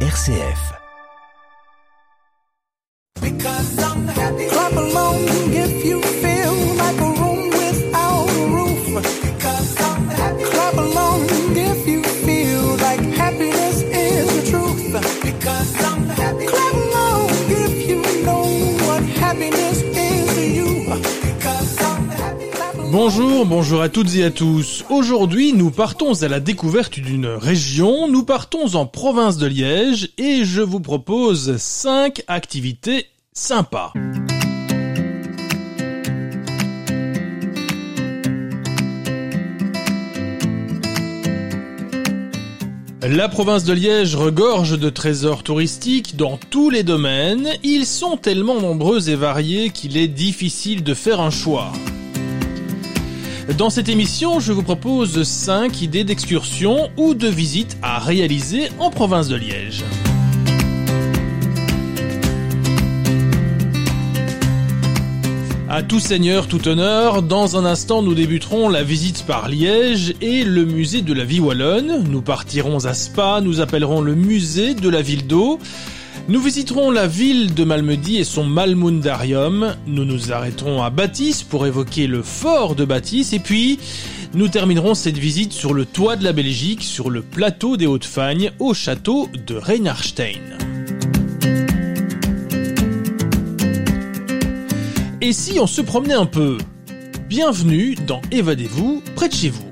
RCF. Bonjour, bonjour à toutes et à tous. Aujourd'hui, nous partons à la découverte d'une région, nous partons en province de Liège et je vous propose 5 activités sympas. La province de Liège regorge de trésors touristiques dans tous les domaines. Ils sont tellement nombreux et variés qu'il est difficile de faire un choix. Dans cette émission, je vous propose 5 idées d'excursion ou de visites à réaliser en province de Liège. À tout seigneur, tout honneur, dans un instant nous débuterons la visite par Liège et le musée de la vie wallonne. Nous partirons à Spa, nous appellerons le musée de la ville d'eau. Nous visiterons la ville de Malmedy et son Malmundarium. Nous nous arrêterons à Bâtisse pour évoquer le fort de Bâtisse et puis nous terminerons cette visite sur le toit de la Belgique, sur le plateau des Hautes-Fagnes, au château de Reinhardstein. Et si on se promenait un peu? Bienvenue dans Évadez-vous près de chez vous.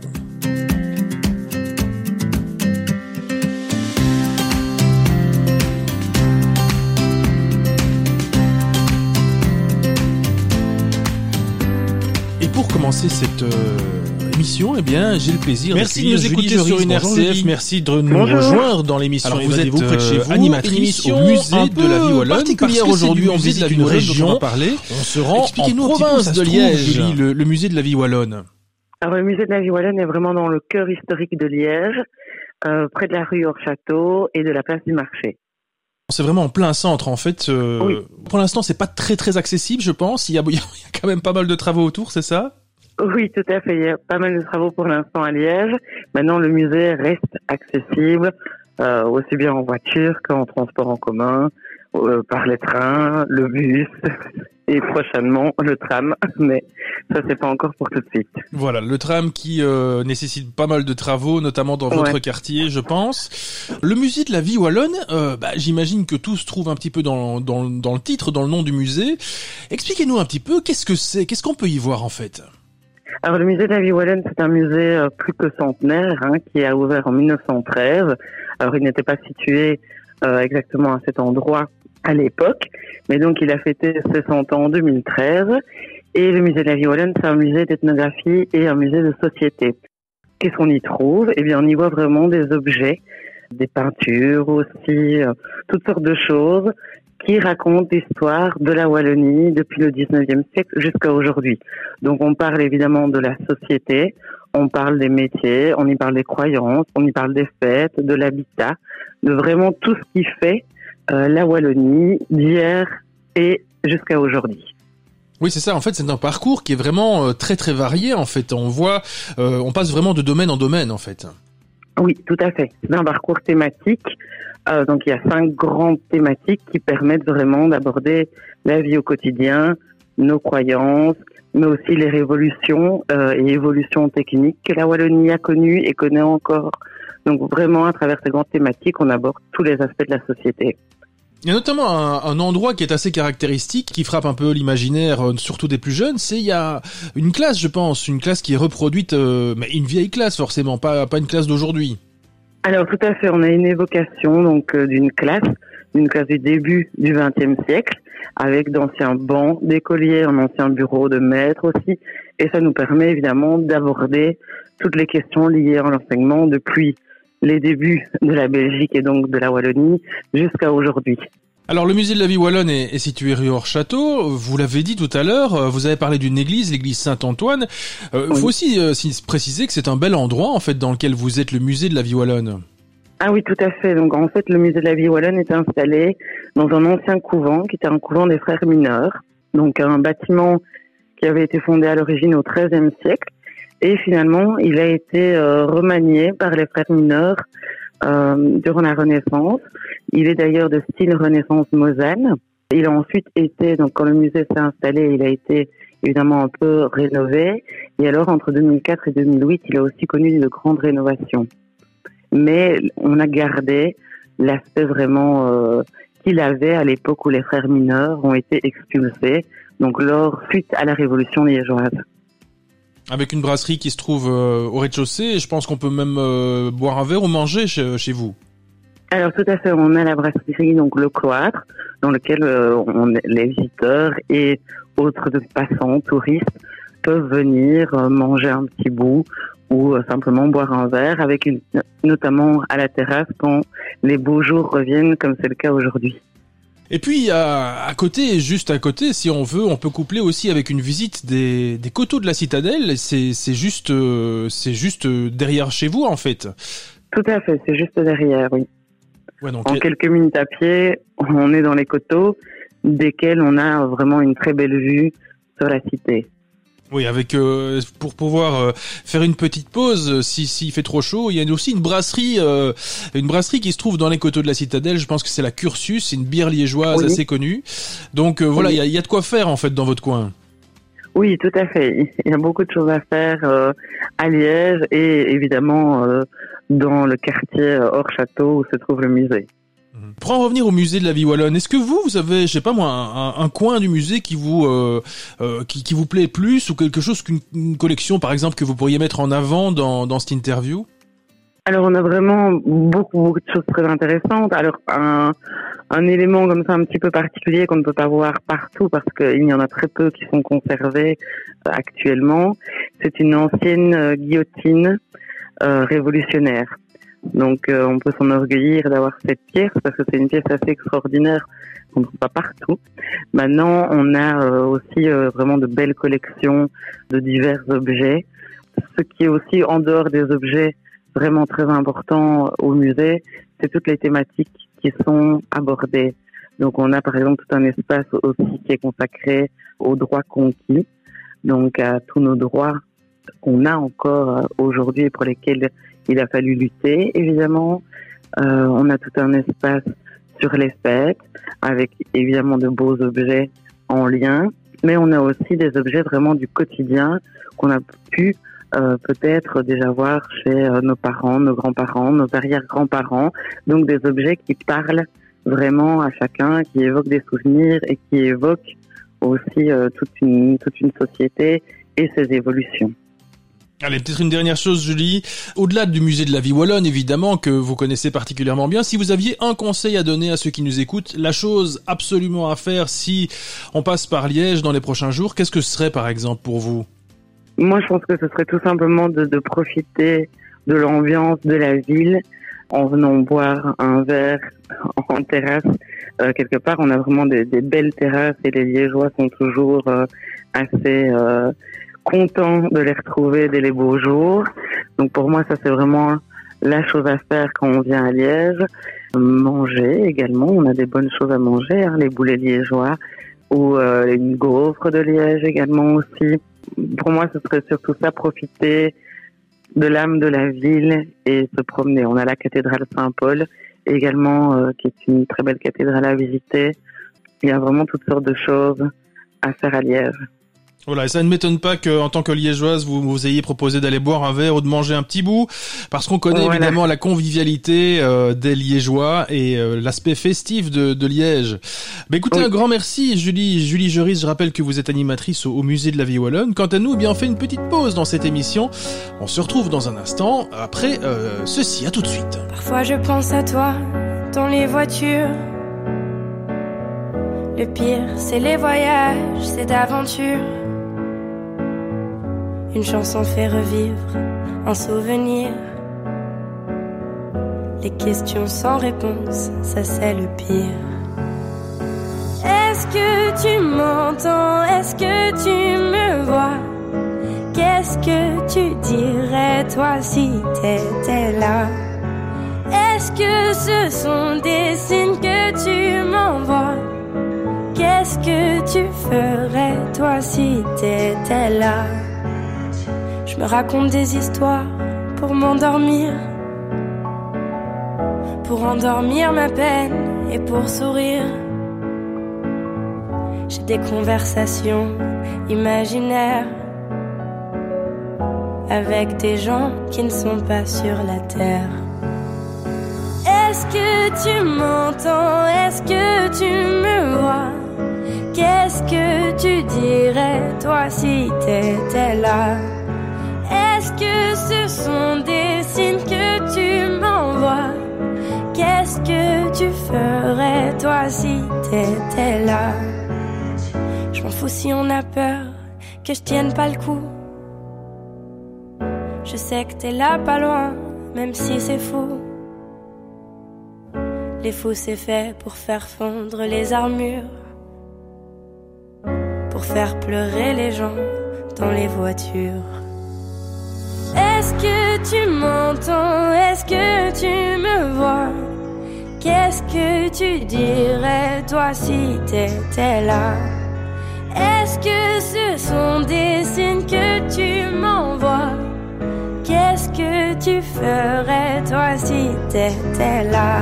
Commencer cette euh, émission, eh bien, j'ai le plaisir Merci de nous écouter sur une Bonjour, RCF. Merci de nous Bonjour. rejoindre dans l'émission Alors, vous êtes, près de chez euh, vous, animatrice émission au musée un de la vie wallonne, particulière aujourd'hui. On musée visite de la une vie wallonne dont on région. va parler. On se rend en province de trouve, Liège, le, le musée de la vie wallonne. Alors, le musée de la vie wallonne est vraiment dans le cœur historique de Liège, euh, près de la rue Hors-Château et de la place du marché. C'est vraiment en plein centre en fait. euh, Oui. Pour l'instant, c'est pas très très accessible, je pense. Il y, a, il y a quand même pas mal de travaux autour, c'est ça? Oui, tout à fait. Il y a pas mal de travaux pour l'instant à Liège. Maintenant, le musée reste accessible, euh, aussi bien en voiture qu'en transport en commun, euh, par les trains, le bus et prochainement le tram. Mais ça, c'est pas encore pour tout de suite. Voilà, le tram qui euh, nécessite pas mal de travaux, notamment dans votre Ouais. quartier, je pense. Le musée de la vie wallonne, euh, bah, j'imagine que tout se trouve un petit peu dans, dans, dans le titre, dans le nom du musée. Expliquez-nous un petit peu, qu'est-ce que c'est Qu'est-ce qu'on peut y voir en fait? Alors le musée de la vie c'est un musée euh, plus que centenaire hein, qui a ouvert en 1913. Alors il n'était pas situé euh, exactement à cet endroit à l'époque, mais donc il a fêté ses 100 ans en 2013. Et le musée de la vie c'est un musée d'ethnographie et un musée de société. Qu'est-ce qu'on y trouve? Eh bien, on y voit vraiment des objets, des peintures aussi, euh, toutes sortes de choses qui racontent l'histoire de la Wallonie depuis le 19e siècle jusqu'à aujourd'hui. Donc on parle évidemment de la société, on parle des métiers, on y parle des croyances, on y parle des fêtes, de l'habitat, de vraiment tout ce qui fait euh, la Wallonie d'hier et jusqu'à aujourd'hui. Oui, c'est ça. En fait, c'est un parcours qui est vraiment euh, très très varié. En fait, on voit, euh, on passe vraiment de domaine en domaine, en fait. Oui, tout à fait. C'est un parcours thématique. Euh, donc il y a cinq grandes thématiques qui permettent vraiment d'aborder la vie au quotidien, nos croyances, mais aussi les révolutions euh, et évolutions techniques que la Wallonie a connues et connaît encore. Donc vraiment, à travers ces grandes thématiques, on aborde tous les aspects de la société. Il y a notamment un, un endroit qui est assez caractéristique, qui frappe un peu l'imaginaire, euh, surtout des plus jeunes. C'est il y a une classe, je pense, une classe qui est reproduite, euh, mais une vieille classe forcément, pas pas une classe d'aujourd'hui. Alors tout à fait, on a une évocation donc euh, d'une classe, d'une classe du début du XXe siècle, avec d'anciens bancs d'écoliers, un ancien bureau de maître aussi, et ça nous permet évidemment d'aborder toutes les questions liées à l'enseignement depuis les débuts de la Belgique et donc de la Wallonie jusqu'à aujourd'hui. Alors le musée de la vie wallonne est, est situé rue Hors-Château. Vous l'avez dit tout à l'heure. euh, Vous avez parlé d'une église, l'église Saint-Antoine. Il Oui. faut aussi euh, préciser que c'est un bel endroit en fait dans lequel vous êtes, le musée de la vie wallonne. Ah oui, tout à fait. Donc en fait, le musée de la vie wallonne est installé dans un ancien couvent qui était un couvent des frères mineurs. Donc un bâtiment qui avait été fondé à l'origine au XIIIe siècle. Et finalement, il a été euh, remanié par les frères mineurs euh, durant la Renaissance. Il est d'ailleurs de style Renaissance Moselle. Il a ensuite été, donc quand le musée s'est installé, il a été évidemment un peu rénové. Et alors entre 2004 et 2008, il a aussi connu de grandes rénovations. Mais on a gardé l'aspect vraiment euh, qu'il avait à l'époque où les frères mineurs ont été expulsés, donc lors suite à la révolution liégeoise. Avec une brasserie qui se trouve euh, au rez-de-chaussée, je pense qu'on peut même euh, boire un verre ou manger chez, vous. Alors tout à fait, on a la brasserie donc le cloître, dans lequel euh, on, les visiteurs et autres passants, touristes peuvent venir manger un petit bout ou simplement boire un verre, avec une, notamment à la terrasse quand les beaux jours reviennent, comme c'est le cas aujourd'hui. Et puis à, à, côté, juste à côté, si on veut, on peut coupler aussi avec une visite des, des coteaux de la citadelle. C'est juste, euh, c'est juste derrière chez vous en fait. Tout à fait, c'est juste derrière, oui. en quelques minutes à pied, on est dans les coteaux, desquels on a vraiment une très belle vue sur la cité. Oui, avec euh, pour pouvoir euh, faire une petite pause euh, si s'il fait trop chaud. Il y a aussi une brasserie, une brasserie qui se trouve dans les coteaux de la citadelle. Je pense que c'est la Cursus, c'est une bière liégeoise assez connue. Donc voilà, il y, a, y, a, de quoi faire en fait dans votre coin. Oui, tout à fait. Il y a beaucoup de choses à faire à Liège et évidemment dans le quartier hors château où se trouve le musée. Pour en revenir au musée de la vie wallonne, est-ce que vous, vous avez, je sais pas moi, un, un coin du musée qui vous euh, euh, qui, qui, vous plaît plus ou quelque chose qu'une collection, par exemple, que vous pourriez mettre en avant dans, dans cette interview? Alors, on a vraiment beaucoup, beaucoup de choses très intéressantes. Alors, un, un élément comme ça un petit peu particulier qu'on ne peut pas voir partout parce qu'il y en a très peu qui sont conservés euh, actuellement, c'est une ancienne euh, guillotine révolutionnaire. Donc euh, on peut s'enorgueillir d'avoir cette pièce parce que c'est une pièce assez extraordinaire qu'on ne trouve pas partout. Maintenant, on a euh, aussi euh, vraiment de belles collections de divers objets. Ce qui est aussi en dehors des objets vraiment très importants au musée, c'est toutes les thématiques qui sont abordées. Donc on a par exemple tout un espace aussi qui est consacré aux droits conquis, donc à tous nos droits qu'on a encore aujourd'hui et pour lesquels il a fallu lutter, évidemment. Euh, on a tout un espace sur les fêtes, avec évidemment de beaux objets en lien, mais on a aussi des objets vraiment du quotidien qu'on a pu euh, peut-être déjà voir chez euh, nos parents, nos grands-parents, nos arrière-grands-parents. Donc des objets qui parlent vraiment à chacun, qui évoquent des souvenirs et qui évoquent aussi euh, toute, une, toute une société et ses évolutions. Allez, peut-être une dernière chose, Julie. Au-delà du musée de la vie wallonne, évidemment, que vous connaissez particulièrement bien, si vous aviez un conseil à donner à ceux qui nous écoutent, la chose absolument à faire si on passe par Liège dans les prochains jours, qu'est-ce que ce serait, par exemple, pour vous? Moi, je pense que ce serait tout simplement de, profiter de l'ambiance de la ville en venant boire un verre en terrasse. Euh, quelque part, on a vraiment des, belles terrasses et les Liégeois sont toujours euh, assez... Euh, content de les retrouver dès les beaux jours. Donc pour moi, ça c'est vraiment la chose à faire quand on vient à Liège. Manger également, on a des bonnes choses à manger, hein, les boulets liégeois ou euh, les gaufres de Liège également aussi. Pour moi, ce serait surtout ça, profiter de l'âme de la ville et se promener. On a la cathédrale Saint-Paul également, euh, qui est une très belle cathédrale à visiter. Il y a vraiment toutes sortes de choses à faire à Liège. Voilà, et ça ne m'étonne pas qu'en tant que liégeoise, vous vous ayez proposé d'aller boire un verre ou de manger un petit bout, parce qu'on connaît évidemment la convivialité euh, des Liégeois et euh, l'aspect festif de, de Liège. Mais écoutez, un grand merci, Julie. Julie Juris, je rappelle que vous êtes animatrice au, musée de la vie wallonne. Quant à nous, eh bien, on fait une petite pause dans cette émission. On se retrouve dans un instant après euh, ceci. À tout de suite. Parfois, je pense à toi dans les voitures. Le pire, c'est les voyages, c'est d'aventure. Une chanson fait revivre un souvenir. Les questions sans réponse, ça c'est le pire. Est-ce que tu m'entends? Est-ce que tu me vois? Qu'est-ce que tu dirais toi si t'étais là? Est-ce que ce sont des signes que tu m'envoies? Qu'est-ce que tu ferais toi si t'étais là? Je me raconte des histoires pour m'endormir. pour endormir ma peine et pour sourire. J'ai des conversations imaginaires avec des gens qui ne sont pas sur la terre. Est-ce que tu m'entends? Est-ce que tu me vois? Qu'est-ce que tu dirais toi si t'étais là? Ce sont des signes que tu m'envoies Qu'est-ce que tu ferais toi si t'étais là? Je m'en fous si on a peur que je tienne pas le coup. Je sais que t'es là pas loin, même si c'est fou. Les fous c'est fait pour faire fondre les armures, pour faire pleurer les gens dans les voitures. Est-ce que tu m'entends? Est-ce que tu me vois? Qu'est-ce que tu dirais toi si t'étais là? Est-ce que ce sont des signes que tu m'envoies? Qu'est-ce que tu ferais toi si t'étais là?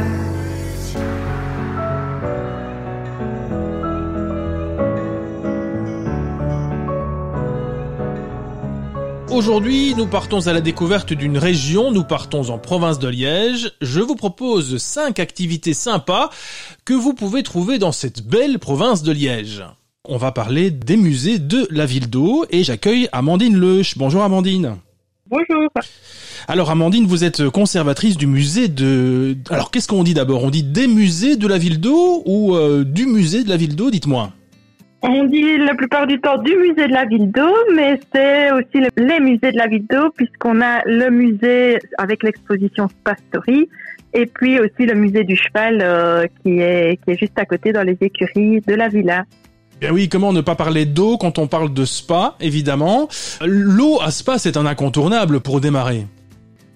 Aujourd'hui, nous partons à la découverte d'une région, nous partons en province de Liège. Je vous propose cinq activités sympas que vous pouvez trouver dans cette belle province de Liège. On va parler des musées de la ville d'eau et j'accueille Amandine Leuch. Bonjour Amandine. Bonjour. Alors Amandine, vous êtes conservatrice du musée de... Alors qu'est-ce qu'on dit d'abord? On dit des musées de la ville d'eau ou euh, du musée de la ville d'eau Dites-moi? On dit la plupart du temps du musée de la ville d'eau, mais c'est aussi le- les musées de la ville d'eau puisqu'on a le musée avec l'exposition Spastory et puis aussi le musée du cheval euh, qui est qui est juste à côté dans les écuries de la villa. Eh oui, comment ne pas parler d'eau quand on parle de spa, évidemment? L'eau à spa, c'est un incontournable pour démarrer.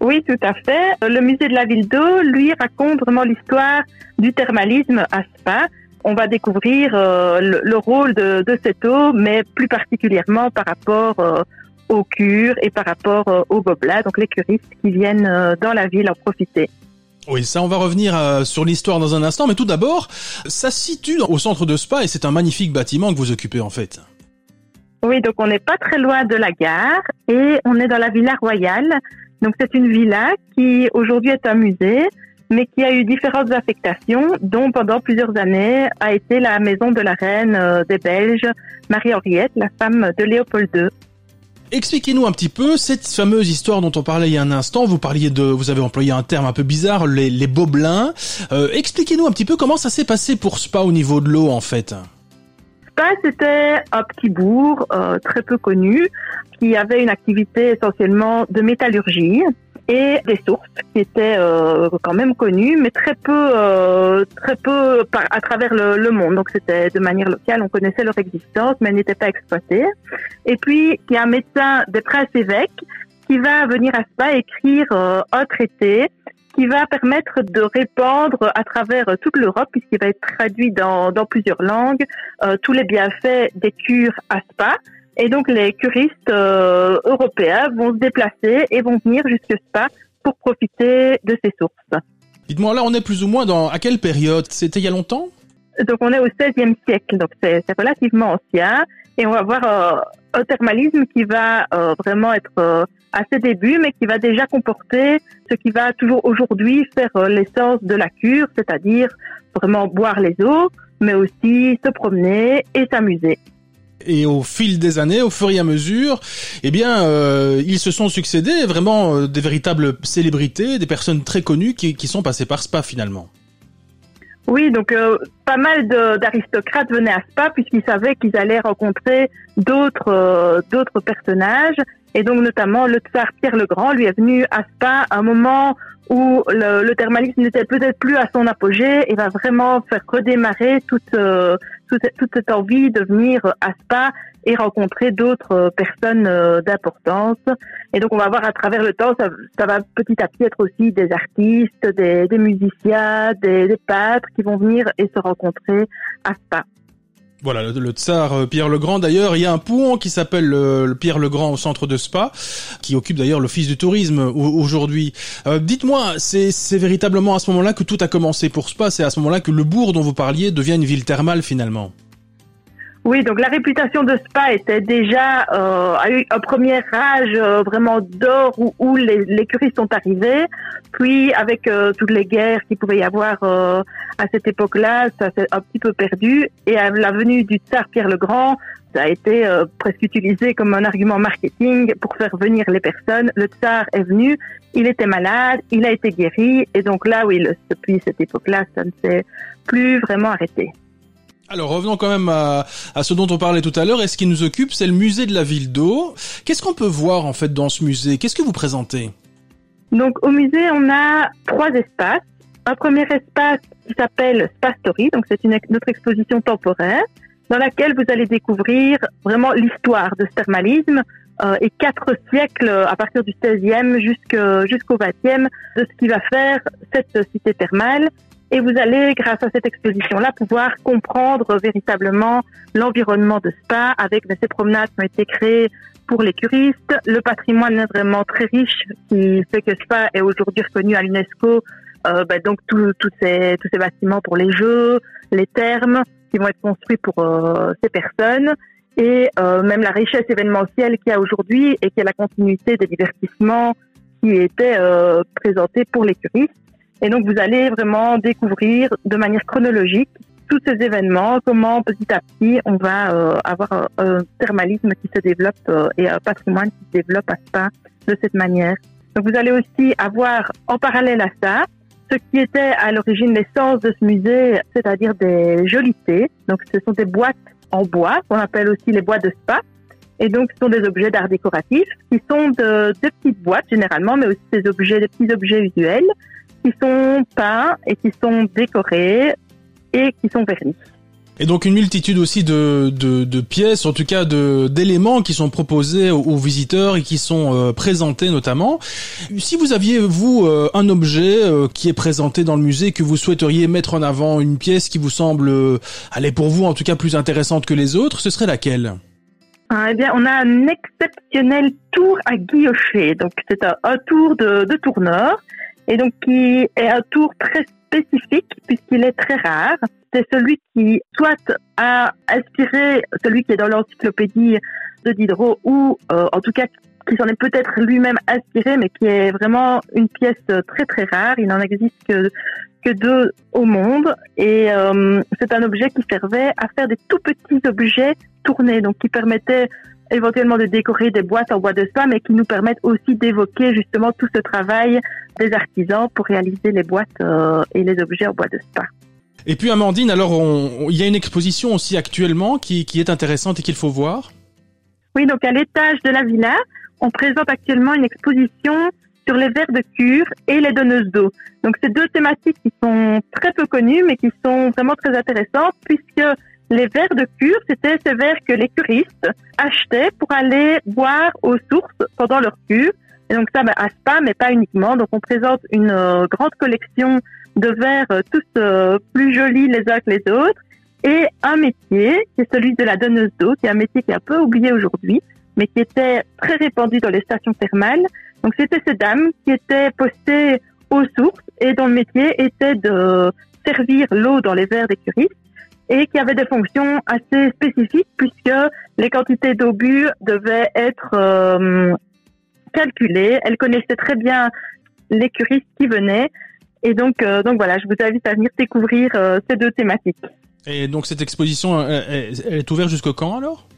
Oui, tout à fait. Le musée de la ville d'eau, lui, raconte vraiment l'histoire du thermalisme à Spa. On va découvrir euh, le, le rôle de, de cette eau, mais plus particulièrement par rapport euh, aux cures et par rapport euh, aux gobelins, donc les curistes qui viennent dans la ville en profiter. Oui, ça, on va revenir sur l'histoire dans un instant, mais tout d'abord, ça se situe au centre de Spa et c'est un magnifique bâtiment que vous occupez en fait. Oui, donc on n'est pas très loin de la gare et on est dans la Villa Royale. Donc c'est une villa qui aujourd'hui est un musée, mais qui a eu différentes affectations, dont pendant plusieurs années a été la maison de la reine euh, des Belges, Marie-Henriette, la femme de Léopold II. Expliquez-nous un petit peu cette fameuse histoire dont on parlait il y a un instant. Vous parliez de, vous avez employé un terme un peu bizarre, les, les bobelins. Euh, Expliquez-nous un petit peu comment ça s'est passé pour Spa au niveau de l'eau en fait. Spa, c'était un petit bourg euh, très peu connu qui avait une activité essentiellement de métallurgie et des sources qui étaient euh, quand même connues, mais très peu, euh, très peu par, à travers le, le monde. Donc c'était de manière locale, on connaissait leur existence, mais elles n'étaient pas exploitées. Et puis il y a un médecin des princes évêques qui va venir à Spa écrire euh, un traité qui va permettre de répandre à travers toute l'Europe, puisqu'il va être traduit dans, dans plusieurs langues, euh, tous les bienfaits des cures à Spa. Et donc les curistes euh, européens vont se déplacer et vont venir jusque Spa pour profiter de ces sources. Dites-moi là, on est plus ou moins dans à quelle période? C'était il y a longtemps? Donc on est au XVIe siècle, donc c'est relativement ancien. Et on va voir euh, un thermalisme qui va euh, vraiment être à ses débuts, mais qui va déjà comporter ce qui va toujours aujourd'hui faire l'essence de la cure, c'est-à-dire vraiment boire les eaux, mais aussi se promener et s'amuser. Et au fil des années, au fur et à mesure, eh bien, euh, ils se sont succédés vraiment euh, des véritables célébrités, des personnes très connues qui, qui sont passées par Spa finalement. Oui, donc euh, pas mal d'aristocrates venaient à Spa puisqu'ils savaient qu'ils allaient rencontrer d'autres d'autres personnages et donc notamment le tsar Pierre le Grand lui est venu à Spa à un moment où le, le thermalisme n'était peut-être plus à son apogée et va vraiment faire redémarrer toute toute, toute cette envie de venir à Spa et rencontrer d'autres euh, personnes euh, d'importance. Et donc on va voir à travers le temps, ça, ça va petit à petit être aussi des artistes, des, des musiciens, des, des peintres qui vont venir et se rencontrer à Spa. Voilà, le, tsar euh, Pierre le Grand. D'ailleurs, il y a un pont qui s'appelle le, le Pierre le Grand au centre de Spa, qui occupe d'ailleurs l'office du tourisme au- aujourd'hui. Euh, Dites-moi, c'est véritablement à ce moment-là que tout a commencé pour Spa. C'est à ce moment-là que le bourg dont vous parliez devient une ville thermale finalement? Oui, donc la réputation de Spa était déjà euh, a eu un premier âge euh, vraiment d'or où, où les, les curistes sont arrivés. Puis avec euh, toutes les guerres qu'il pouvait y avoir euh, à cette époque-là, ça s'est un petit peu perdu. Et à la venue du tsar Pierre le Grand, ça a été euh, presque utilisé comme un argument marketing pour faire venir les personnes. Le tsar est venu, il était malade, il a été guéri, et donc là, oui, le- depuis cette époque-là, ça ne s'est plus vraiment arrêté. Alors revenons quand même à, ce dont on parlait tout à l'heure. Et ce qui nous occupe, c'est le musée de la ville d'eau. Qu'est-ce qu'on peut voir en fait dans ce musée? Qu'est-ce que vous présentez? Donc au musée, on a trois espaces. Un premier espace qui s'appelle Spa Story, donc c'est une notre exposition temporaire dans laquelle vous allez découvrir vraiment l'histoire de ce thermalisme euh, et quatre siècles à partir du 16e jusque- jusqu'au 20e de ce qui va faire cette cité thermale. Et vous allez, grâce à cette exposition-là, pouvoir comprendre véritablement l'environnement de Spa avec ces promenades qui ont été créées pour les curistes, le patrimoine est vraiment très riche qui fait que Spa est aujourd'hui reconnu à l'UNESCO. Euh, bah, donc tous tous ces tous ces bâtiments pour les jeux, les thermes qui vont être construits pour euh, ces personnes et euh, même la richesse événementielle qu'il y a aujourd'hui et qui est la continuité des divertissements qui étaient euh, présentés pour les curistes. Et donc vous allez vraiment découvrir de manière chronologique tous ces événements, comment petit à petit on va euh, avoir un, un thermalisme qui se développe euh, et un patrimoine qui se développe à Spa de cette manière. Donc vous allez aussi avoir en parallèle à ça ce qui était à l'origine l'essence de ce musée, c'est-à-dire des jolités. Donc ce sont des boîtes en bois qu'on appelle aussi les boîtes de Spa. Et donc ce sont des objets d'art décoratif qui sont de, de petites boîtes généralement, mais aussi des objets, des petits objets visuels qui sont peints et qui sont décorés et qui sont vernis. Et donc une multitude aussi de, de, de pièces, en tout cas de d'éléments qui sont proposés aux, aux visiteurs et qui sont euh, présentés notamment. Si vous aviez vous euh, un objet euh, qui est présenté dans le musée que vous souhaiteriez mettre en avant, une pièce qui vous semble, aller pour vous en tout cas plus intéressante que les autres, ce serait laquelle? Ah, eh bien, on a un exceptionnel tour à guillocher. Donc, c'est un, un tour de, de tourneur. Et donc, qui est un tour très spécifique puisqu'il est très rare. C'est celui qui, soit a inspiré celui qui est dans l'encyclopédie de Diderot ou, euh, en tout cas, qui s'en est peut-être lui-même inspiré, mais qui est vraiment une pièce très très rare. Il n'en existe que, que deux au monde. Et euh, c'est un objet qui servait à faire des tout petits objets tournés, donc qui permettaient éventuellement de décorer des boîtes en bois de spa, mais qui nous permettent aussi d'évoquer justement tout ce travail des artisans pour réaliser les boîtes euh, et les objets en bois de spa. Et puis Amandine, alors il y a une exposition aussi actuellement qui, qui est intéressante et qu'il faut voir. Oui, donc à l'étage de la villa, on présente actuellement une exposition sur les verres de cure et les donneuses d'eau. Donc c'est deux thématiques qui sont très peu connues, mais qui sont vraiment très intéressantes, puisque les verres de cure, c'était ces verres que les curistes achetaient pour aller boire aux sources pendant leur cure. Et donc ça, ben, à Spa, mais pas uniquement. Donc on présente une euh, grande collection de verres euh, tous euh, plus jolis les uns que les autres et un métier, qui est celui de la donneuse d'eau, qui est un métier qui est un peu oublié aujourd'hui, mais qui était très répandu dans les stations thermales. Donc c'était ces dames qui étaient postées aux sources et dont le métier était de servir l'eau dans les verres des curistes et qui avaient des fonctions assez spécifiques puisque les quantités d'eau bues devaient être euh, calculées. Elles connaissaient très bien les curistes qui venaient et donc, euh, donc voilà, je vous invite à venir découvrir euh, ces deux thématiques. Et donc cette exposition, elle, elle- elle est ouverte jusqu'au quand alors?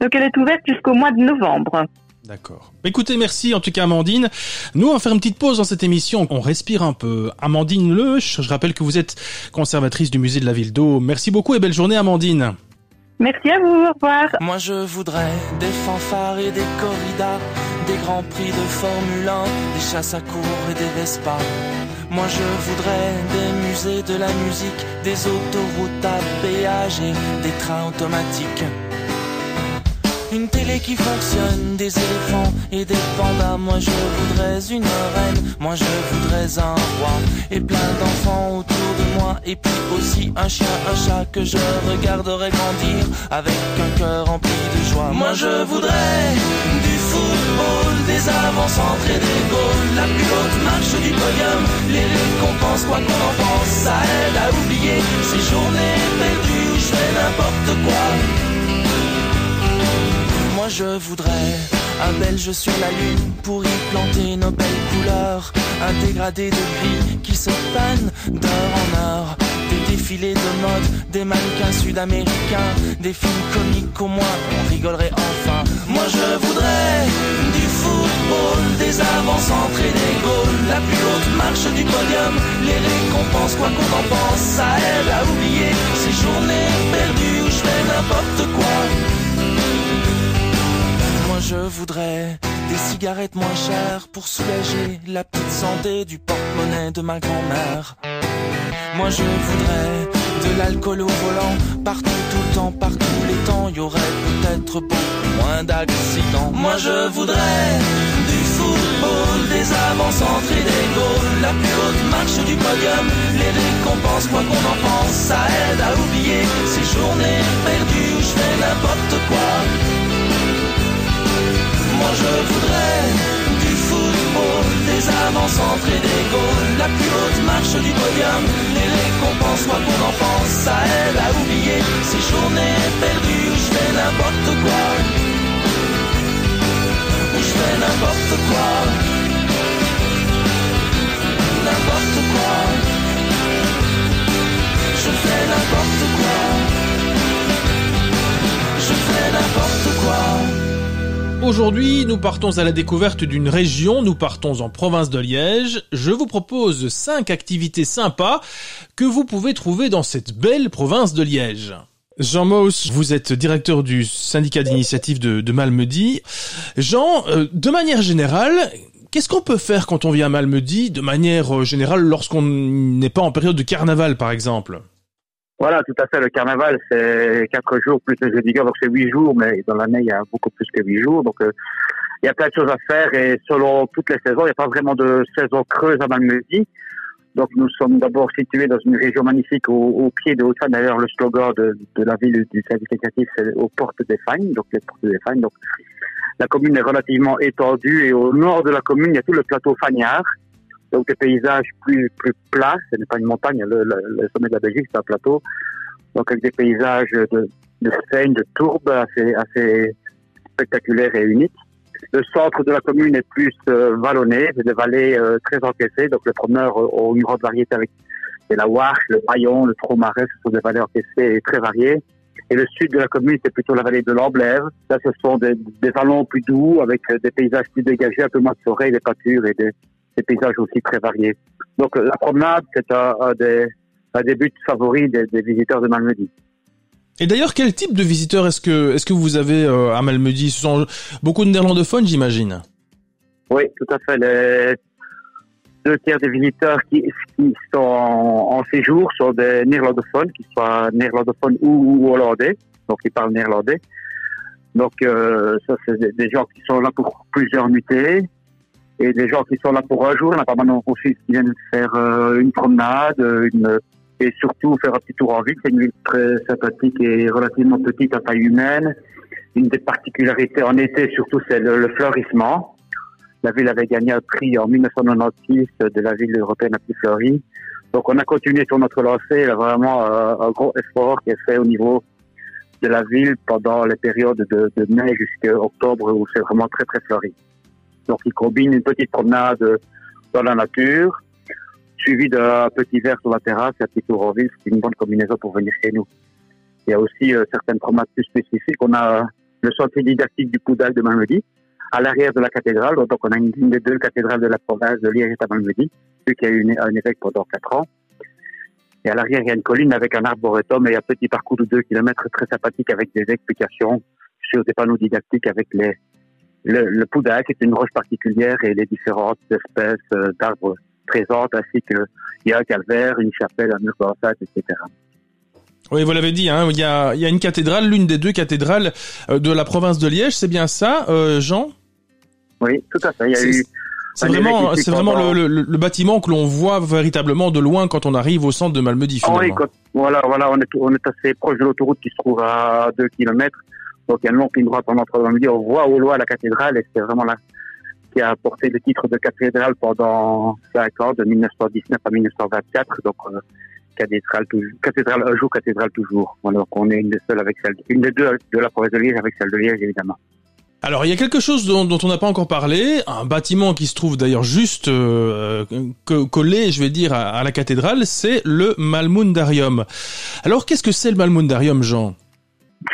Donc elle est ouverte jusqu'au mois de novembre. D'accord. Écoutez, merci en tout cas Amandine. Nous, on va faire une petite pause dans cette émission. On respire un peu. Amandine Leuch, je rappelle que vous êtes conservatrice du musée de la Ville d'Eau. Merci beaucoup et belle journée Amandine. Merci à vous, au revoir. Moi je voudrais des fanfares et des corridas, des grands prix de Formule 1, des chasses à cours et des Vespa. Moi je voudrais des musées de la musique, des autoroutes à péage et des trains automatiques. Une télé qui fonctionne, des éléphants et des pandas. Moi je voudrais une reine, moi je voudrais un roi et plein d'enfants autour de moi et puis aussi un chien, un chat que je regarderai grandir avec un cœur rempli de joie. Moi je voudrais du football, des avances et des goals, la plus haute marche du podium, les récompenses quoi qu'on en pense, ça aide à oublier ces journées perdues où je fais n'importe quoi. Moi je voudrais un belge sur la lune pour y planter nos belles couleurs. Un dégradé de gris qui se panne d'heure en heure. Des défilés de mode, des mannequins sud-américains, des films comiques au moins, on rigolerait enfin. Moi je voudrais du football, des avances et des goals, la plus haute marche du podium, les récompenses quoi qu'on en pense, ça aide à oublier ces journées perdues où je fais n'importe quoi je voudrais des cigarettes moins chères pour soulager la petite santé du porte-monnaie de ma grand-mère. Moi je voudrais de l'alcool au volant, partout, tout le temps, par tous les temps, y aurait peut-être beaucoup moins d'accidents. Moi je voudrais du football, des avances et des goals, la plus haute marche du podium, les récompenses, quoi qu'on en pense, ça aide à oublier ces journées perdues où je fais n'importe quoi moi je voudrais du football, des avances et des goals, la plus haute marche du podium, les récompenses, quoi qu'on en pense, ça aide à oublier ces journées perdues où je fais n'importe quoi. Où je fais n'importe quoi. N'importe quoi. Je fais n'importe quoi. Je fais n'importe quoi. Aujourd'hui, nous partons à la découverte d'une région, nous partons en province de Liège. Je vous propose cinq activités sympas que vous pouvez trouver dans cette belle province de Liège. Jean Mauss, vous êtes directeur du syndicat d'initiative de, Malmedy. Jean, euh, de manière générale, qu'est-ce qu'on peut faire quand on vient à Malmedy, de manière euh, générale, lorsqu'on n'est pas en période de carnaval, par exemple? Voilà, tout à fait. Le carnaval, c'est quatre jours plus le jeudi donc c'est huit jours, mais dans l'année, il y a beaucoup plus que huit jours. Donc, euh, il y a plein de choses à faire et selon toutes les saisons, il n'y a pas vraiment de saison creuse à Malmedy. Donc, nous sommes d'abord situés dans une région magnifique au, pied de haute D'ailleurs, le slogan de, la ville du service éducatif, c'est aux portes des Fagnes, donc les portes des Fagnes. Donc, la commune est relativement étendue et au nord de la commune, il y a tout le plateau Fagnard donc des paysages plus plus plats. Ce n'est pas une montagne. Le, sommet de la Belgique, c'est un plateau. Donc avec des paysages de, de seigne, de tourbes assez assez spectaculaires et uniques. Le centre de la commune est plus euh, vallonné, c'est des vallées euh, très encaissées. Donc les promeneurs ont une grande variété avec la Warche, le Bayon, le Tromarais, ce sont des vallées encaissées et très variées. Et le sud de la commune, c'est plutôt la vallée de l'Amblève. Là, ce sont des, des, vallons plus doux, avec euh, des paysages plus dégagés, un peu moins de forêt, des pâtures et des, des paysages aussi très variés. Donc la promenade, c'est un, des, un des buts favoris des, des visiteurs de Malmedy. Et d'ailleurs, quel type de visiteurs est-ce que est-ce que vous avez euh, à Malmedy? Ce sont beaucoup de néerlandophones, j'imagine. Oui, tout à fait. Les deux tiers des visiteurs qui, qui sont en, séjour sont des néerlandophones, qu'ils soient néerlandophones ou, hollandais, donc ils parlent néerlandais. Donc euh, ça, c'est des, des gens qui sont là pour plusieurs nuitées, et des gens qui sont là pour un jour. On a pas mal aussi qui viennent faire euh, une promenade, une, et surtout faire un petit tour en ville. C'est une ville très sympathique et relativement petite à taille humaine. Une des particularités en été, surtout, c'est le, fleurissement. La ville avait gagné un prix en 1996 de la ville européenne la plus fleurie. Donc on a continué sur notre lancée. Il y a vraiment euh, un gros effort qui est fait au niveau de la ville pendant les périodes de, de mai jusqu'à octobre où c'est vraiment très très fleuri. Donc, il combine une petite promenade dans la nature, suivie d'un petit verre sur la terrasse et un petit tour en ville. C'est une bonne combinaison pour venir chez nous. Il y a aussi certaines promenades plus spécifiques. On a le sentier didactique du Poudac de Malmedy, à l'arrière de la cathédrale. Donc, on a une, des deux cathédrales de la province de Liège à Malmedy, vu qu'il y a eu un évêque pendant quatre ans. Et à l'arrière, il y a une colline avec un arboretum et un petit parcours de deux kilomètres très sympathique avec des explications sur des panneaux didactiques avec les, le, le Poudac est une roche particulière et les différentes espèces euh, d'arbres présentes, ainsi qu'il y a un calvaire, une chapelle, un mur d'enceinte, etc. Oui, vous l'avez dit, hein, il, y a, il y a une cathédrale, l'une des deux cathédrales euh, de la province de Liège, c'est bien ça, euh, Jean? Oui, tout à fait. Il y a eu C'est vraiment, évêque ici c'est vraiment pendant- le, le- le bâtiment que l'on voit véritablement de loin quand on arrive au centre de Malmedy oui, quand- voilà, voilà, on est, on est assez proche de l'autoroute qui se trouve à 2 kilomètres. Donc il y a une longue ligne droite en entrant dans le midi. On voit au loin la cathédrale et c'est vraiment là qui a porté le titre de cathédrale pendant 5 ans, de 1919 à 1924. Donc euh, cathédrale, toujours, cathédrale un jour, cathédrale toujours. Donc on est une des avec celle, une des deux de la province de Liège avec celle de Liège évidemment. Alors il y a quelque chose dont, on n'a pas encore parlé, un bâtiment qui se trouve d'ailleurs juste euh, co- collé, je vais dire, à, à la cathédrale, c'est le Malmundarium. Alors qu'est-ce que c'est le Malmundarium, Jean?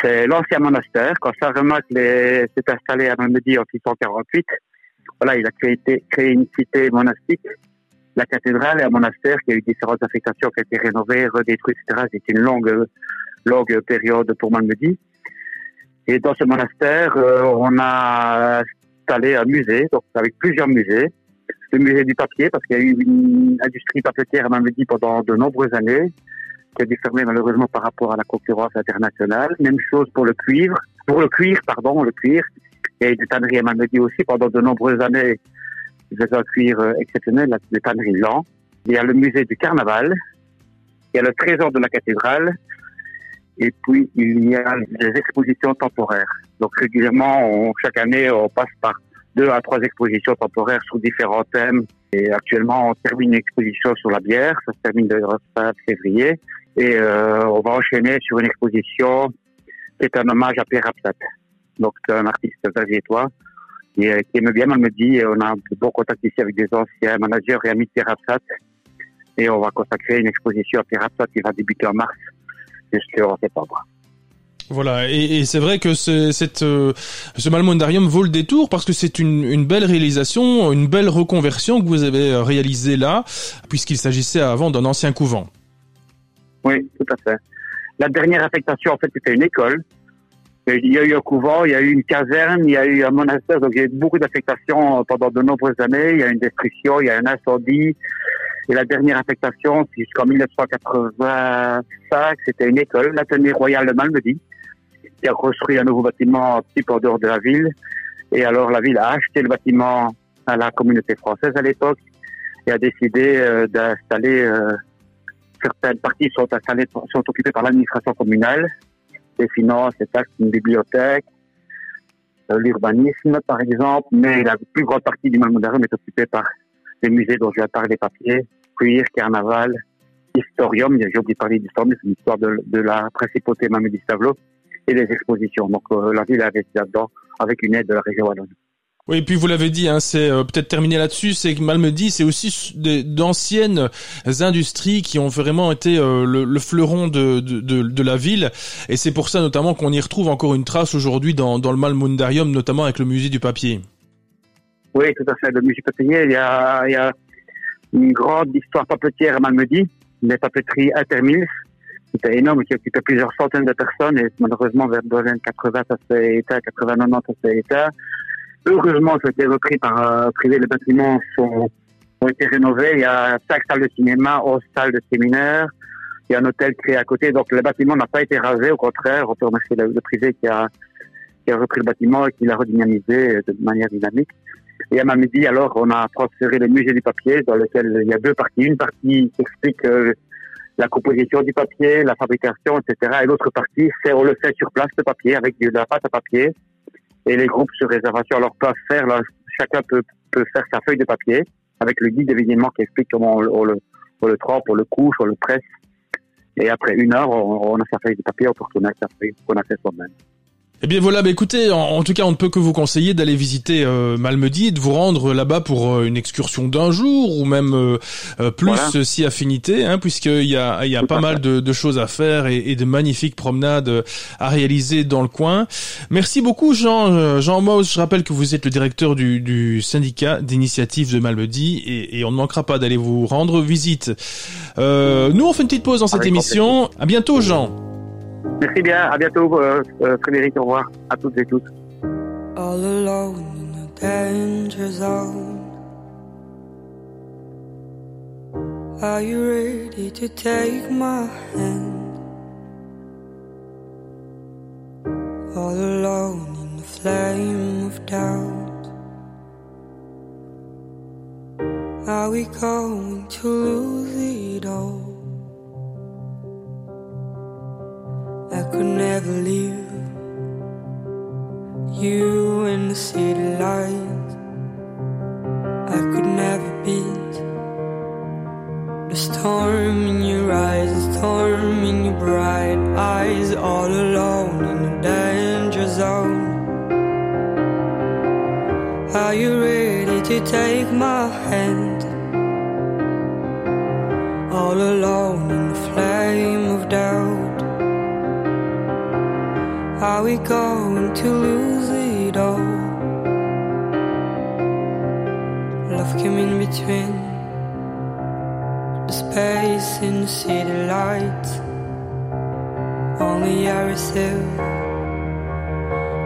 C'est l'ancien monastère. Quand Saint-Remac s'est installé à Malmedy en 648, voilà, il a créé, une cité monastique, la cathédrale et un monastère qui a eu différentes affectations, qui a été rénové, redétruit, etc. C'était une longue, longue période pour Malmedy. Et dans ce monastère, euh, on a installé un musée, donc avec plusieurs musées. Le musée du papier, parce qu'il y a eu une industrie papetière à Malmedy pendant de nombreuses années qui a malheureusement par rapport à la concurrence internationale. Même chose pour le cuivre, pour le cuir, pardon, le cuir. Il y a eu des tanneries à aussi pendant de nombreuses années. Faisaient un cuir exceptionnel, des tanneries lents. Il y a le musée du carnaval. Il y a le trésor de la cathédrale. Et puis, il y a des expositions temporaires. Donc, régulièrement, chaque année, on passe par deux à trois expositions temporaires sur différents thèmes. Et actuellement, on termine une exposition sur la bière. Ça se termine le fin février. Et euh, on va enchaîner sur une exposition qui est un hommage à Pierre Absat. Donc, c'est un artiste vergétois qui, euh, qui aime bien Malmedy. Et on a de bons contacts ici avec des anciens managers et amis de Pierre Absat. Et on va consacrer une exposition à Pierre Absat qui va débuter en mars jusqu'en septembre. Voilà, et, c'est vrai que euh, ce Malmundarium vaut le détour parce que c'est une, belle réalisation, une belle reconversion que vous avez réalisée là, puisqu'il s'agissait avant d'un ancien couvent. Oui, tout à fait. La dernière affectation, en fait, c'était une école. Il y a eu un couvent, il y a eu une caserne, il y a eu un monastère, donc il y a eu beaucoup d'affectations pendant de nombreuses années. Il y a une destruction, il y a un incendie. Et la dernière affectation, jusqu'en 1985, c'était une école, l'atelier royal de Malmedy, qui a construit un nouveau bâtiment peu en dehors de la ville. Et alors la ville a acheté le bâtiment à la communauté française à l'époque et a décidé euh, d'installer euh, certaines parties sont installées, sont occupées par l'administration communale, les finances, les taxes, une bibliothèque, euh, l'urbanisme par exemple, mais la plus grande partie du Malmundarium est occupée par les musées dont je viens de parler, papier, cuir, carnaval, historium, j'ai oublié de parler d'historium, c'est l'histoire de, de la principauté Mamedi Stavlo, et les expositions. Donc euh, la ville a investi là-dedans avec une aide de la région wallonne. Oui, et puis vous l'avez dit, hein, c'est euh, peut-être terminé là-dessus, c'est que Malmedy, c'est aussi d'anciennes industries qui ont vraiment été euh, le, le fleuron de, de, de, de la ville, et c'est pour ça notamment qu'on y retrouve encore une trace aujourd'hui dans, dans le Malmundarium, notamment avec le musée du papier. Oui, tout à fait. Le musée papetier, il y a, il y a une grande histoire papetière à Malmedy, les papeteries Intermills. C'était énorme, qui occupait plusieurs centaines de personnes et malheureusement vers les années 80, ça s'est éteint, 80, 90, ça s'est éteint. Heureusement, ça a été repris par euh, privé. Les bâtiments sont, ont été rénovés. Il y a cinq salles de cinéma, 11 salles de séminaire. Il y a un hôtel créé à côté. Donc le bâtiment n'a pas été rasé. Au contraire, on peut remercier le, privé qui a, qui a repris le bâtiment et qui l'a redynamisé de manière dynamique. Et à Mamedi, alors, on a transféré le musée du papier, dans lequel il y a deux parties. Une partie qui explique euh, la composition du papier, la fabrication, etc. Et l'autre partie, c'est on le fait sur place, le papier, avec de la pâte à papier. Et les groupes sur réservation, alors peuvent faire, chacun peut, faire sa feuille de papier, avec le guide évidemment qui explique comment on, le- on le, trempe, on le couche, on le presse. Et après une heure, on, a sa feuille de papier, on peut retourner avec sa feuille qu'on a fait soi-même. Eh bien voilà, bah écoutez, en, en tout cas, on ne peut que vous conseiller d'aller visiter euh, Malmedy et de vous rendre là-bas pour euh, une excursion d'un jour ou même euh, euh, plus Voilà. si affinité, hein, puisqu'il y a, il y a pas mal de, de choses à faire et, et de magnifiques promenades euh, à réaliser dans le coin. Merci beaucoup Jean. Jean Maus, je rappelle que vous êtes le directeur du, du syndicat d'initiative de Malmedy et, et on ne manquera pas d'aller vous rendre visite. Euh, nous, on fait une petite pause dans cette Avec émission. À bientôt Jean. Merci bien, à bientôt euh, euh, Frédéric, au revoir à toutes et tous. all alone in a danger zone. Are you ready to take my hand? All alone in the flame of doubt. Are we going to lose it all? Could never leave you in the city lights. I could never beat the storm in your eyes, the storm in your bright eyes, all alone in the danger zone. Are you ready to take my we going to lose it all? Love came in between the space in the city lights. Only I received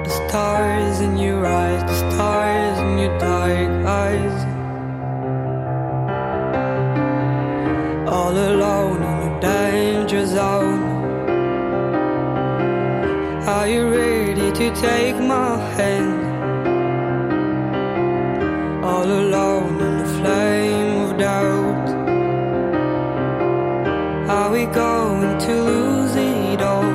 the stars in your eyes, the stars in your dark eyes. Take my hand? All alone in the flame of doubt. Are we going to lose it all?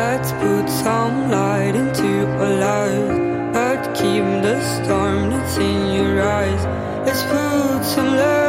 Let's put some light into our lives. Let's keep the storm that's in your eyes. Let's put some light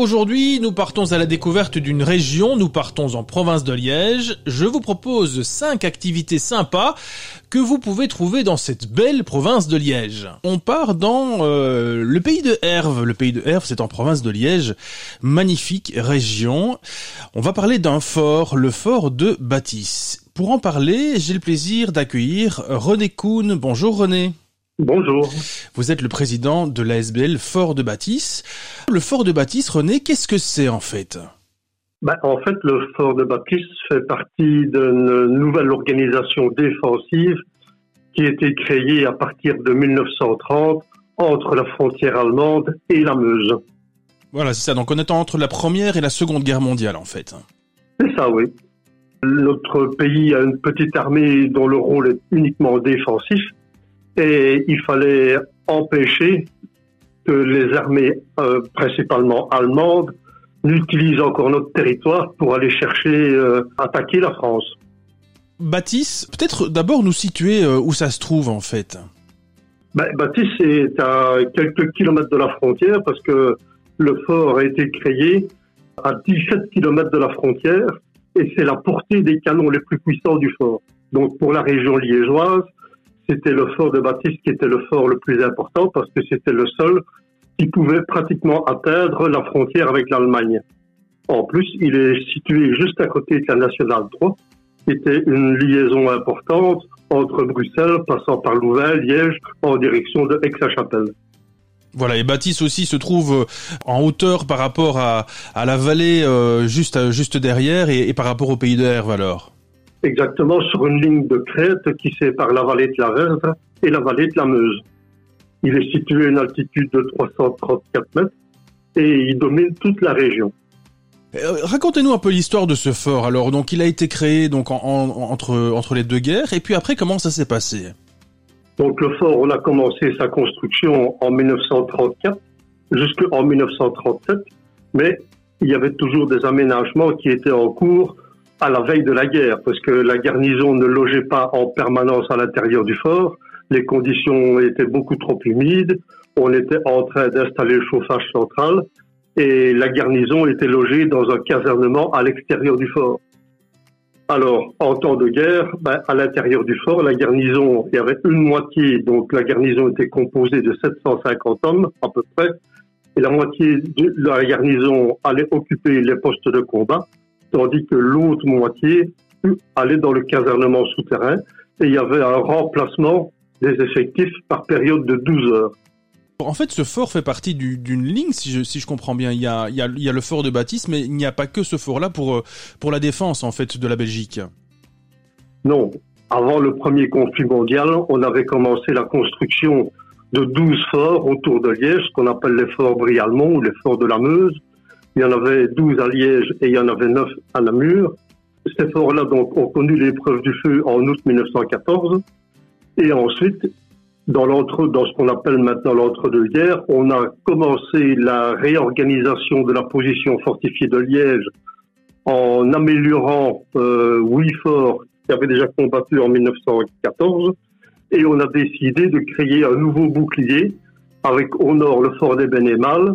Aujourd'hui, nous partons à la découverte d'une région, nous partons en province de Liège. Je vous propose cinq activités sympas que vous pouvez trouver dans cette belle province de Liège. On part dans euh, le pays de Herve. Le pays de Herve, c'est en province de Liège. Magnifique région. On va parler d'un fort, le fort de Bâtisse. Pour en parler, j'ai le plaisir d'accueillir René Kuhn. Bonjour René. Bonjour. Vous êtes le président de l'ASBL Fort de Bâtisse. Le Fort de Bâtisse, René, qu'est-ce que c'est en fait? Ben, en fait, le fort de Baptiste fait partie d'une nouvelle organisation défensive qui a été créée à partir de 1930 entre la frontière allemande et la Meuse. Voilà, c'est ça. Donc on est entre la première et la seconde guerre mondiale en fait. C'est ça, oui. Notre pays a une petite armée dont le rôle est uniquement défensif et il fallait empêcher que les armées, euh, principalement allemandes, n'utilisent encore notre territoire pour aller chercher, euh, attaquer la France. Bâtisse, peut-être d'abord nous situer euh, où ça se trouve en fait. Ben, Baptiste est à quelques kilomètres de la frontière parce que le fort a été créé à 17 kilomètres de la frontière et c'est la portée des canons les plus puissants du fort. Donc pour la région liégeoise, c'était le fort de Baptiste qui était le fort le plus important parce que c'était le seul qui pouvait pratiquement atteindre la frontière avec l'Allemagne. En plus, il est situé juste à côté de la Nationale 3, qui était une liaison importante entre Bruxelles, passant par Louvain, Liège, en direction de Aix-la-Chapelle. Voilà, et Bâtisse aussi se trouve euh, en hauteur par rapport à, la vallée euh, juste, juste derrière et, et par rapport au pays de Herve alors. Exactement sur une ligne de crête qui sépare la vallée de la Verve et la vallée de la Meuse. Il est situé à une altitude de 334 mètres et il domine toute la région. Euh, Racontez-nous un peu l'histoire de ce fort alors. Donc il a été créé donc en- en- entre, entre les deux guerres et puis après comment ça s'est passé? Donc le fort, on a commencé sa construction en 1934 jusqu'en 1937, mais il y avait toujours des aménagements qui étaient en cours à la veille de la guerre, parce que la garnison ne logeait pas en permanence à l'intérieur du fort, les conditions étaient beaucoup trop humides, on était en train d'installer le chauffage central, et la garnison était logée dans un casernement à l'extérieur du fort. Alors, en temps de guerre, ben, à l'intérieur du fort, la garnison, il y avait une moitié, donc la garnison était composée de 750 hommes à peu près, et la moitié de la garnison allait occuper les postes de combat, tandis que l'autre moitié allait dans le casernement souterrain, et il y avait un remplacement des effectifs par période de 12 heures. En fait, ce fort fait partie d'une ligne, si je, si je comprends bien. Il y, a, il, y a, il y a le fort de Baptiste, mais il n'y a pas que ce fort-là pour, euh, pour la défense, en fait, de la Belgique. Non. Avant le premier conflit mondial, on avait commencé la construction de 12 forts autour de Liège, ce qu'on appelle les forts Brialmont ou les forts de la Meuse. Il y en avait 12 à Liège et il y en avait 9 à Namur. Ces forts-là ont connu l'épreuve du feu en août 1914. Et ensuite, dans dans ce qu'on appelle maintenant l'entre-deux-guerres, on a commencé la réorganisation de la position fortifiée de Liège en améliorant euh, forts qui avaient déjà combattu en 1914 et on a décidé de créer un nouveau bouclier avec au nord le fort des Bénémales,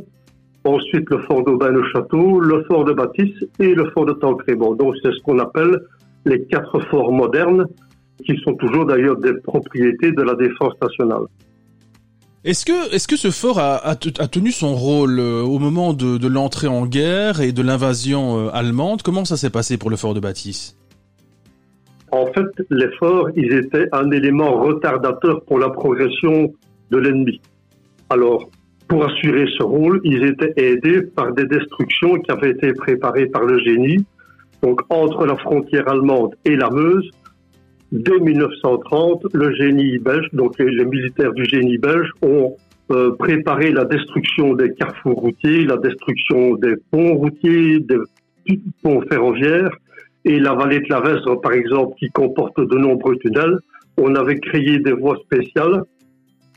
ensuite le fort d'Aubin-le-Château, le fort de Baptiste et le fort de Tancrébon. Donc c'est ce qu'on appelle les quatre forts modernes qui sont toujours d'ailleurs des propriétés de la défense nationale. Est-ce que, est-ce que ce fort a, a, tenu son rôle euh, au moment de, de l'entrée en guerre et de l'invasion euh, allemande? Comment ça s'est passé pour le fort de Baptiste? En fait, les forts, ils étaient un élément retardateur pour la progression de l'ennemi. Alors, pour assurer ce rôle, ils étaient aidés par des destructions qui avaient été préparées par le génie. Donc, entre la frontière allemande et la Meuse, dès 1930, le génie belge, donc les, militaires du génie belge, ont euh, préparé la destruction des carrefours routiers, la destruction des ponts routiers, des ponts ferroviaires, et la vallée de la Vesre, par exemple, qui comporte de nombreux tunnels. On avait créé des voies spéciales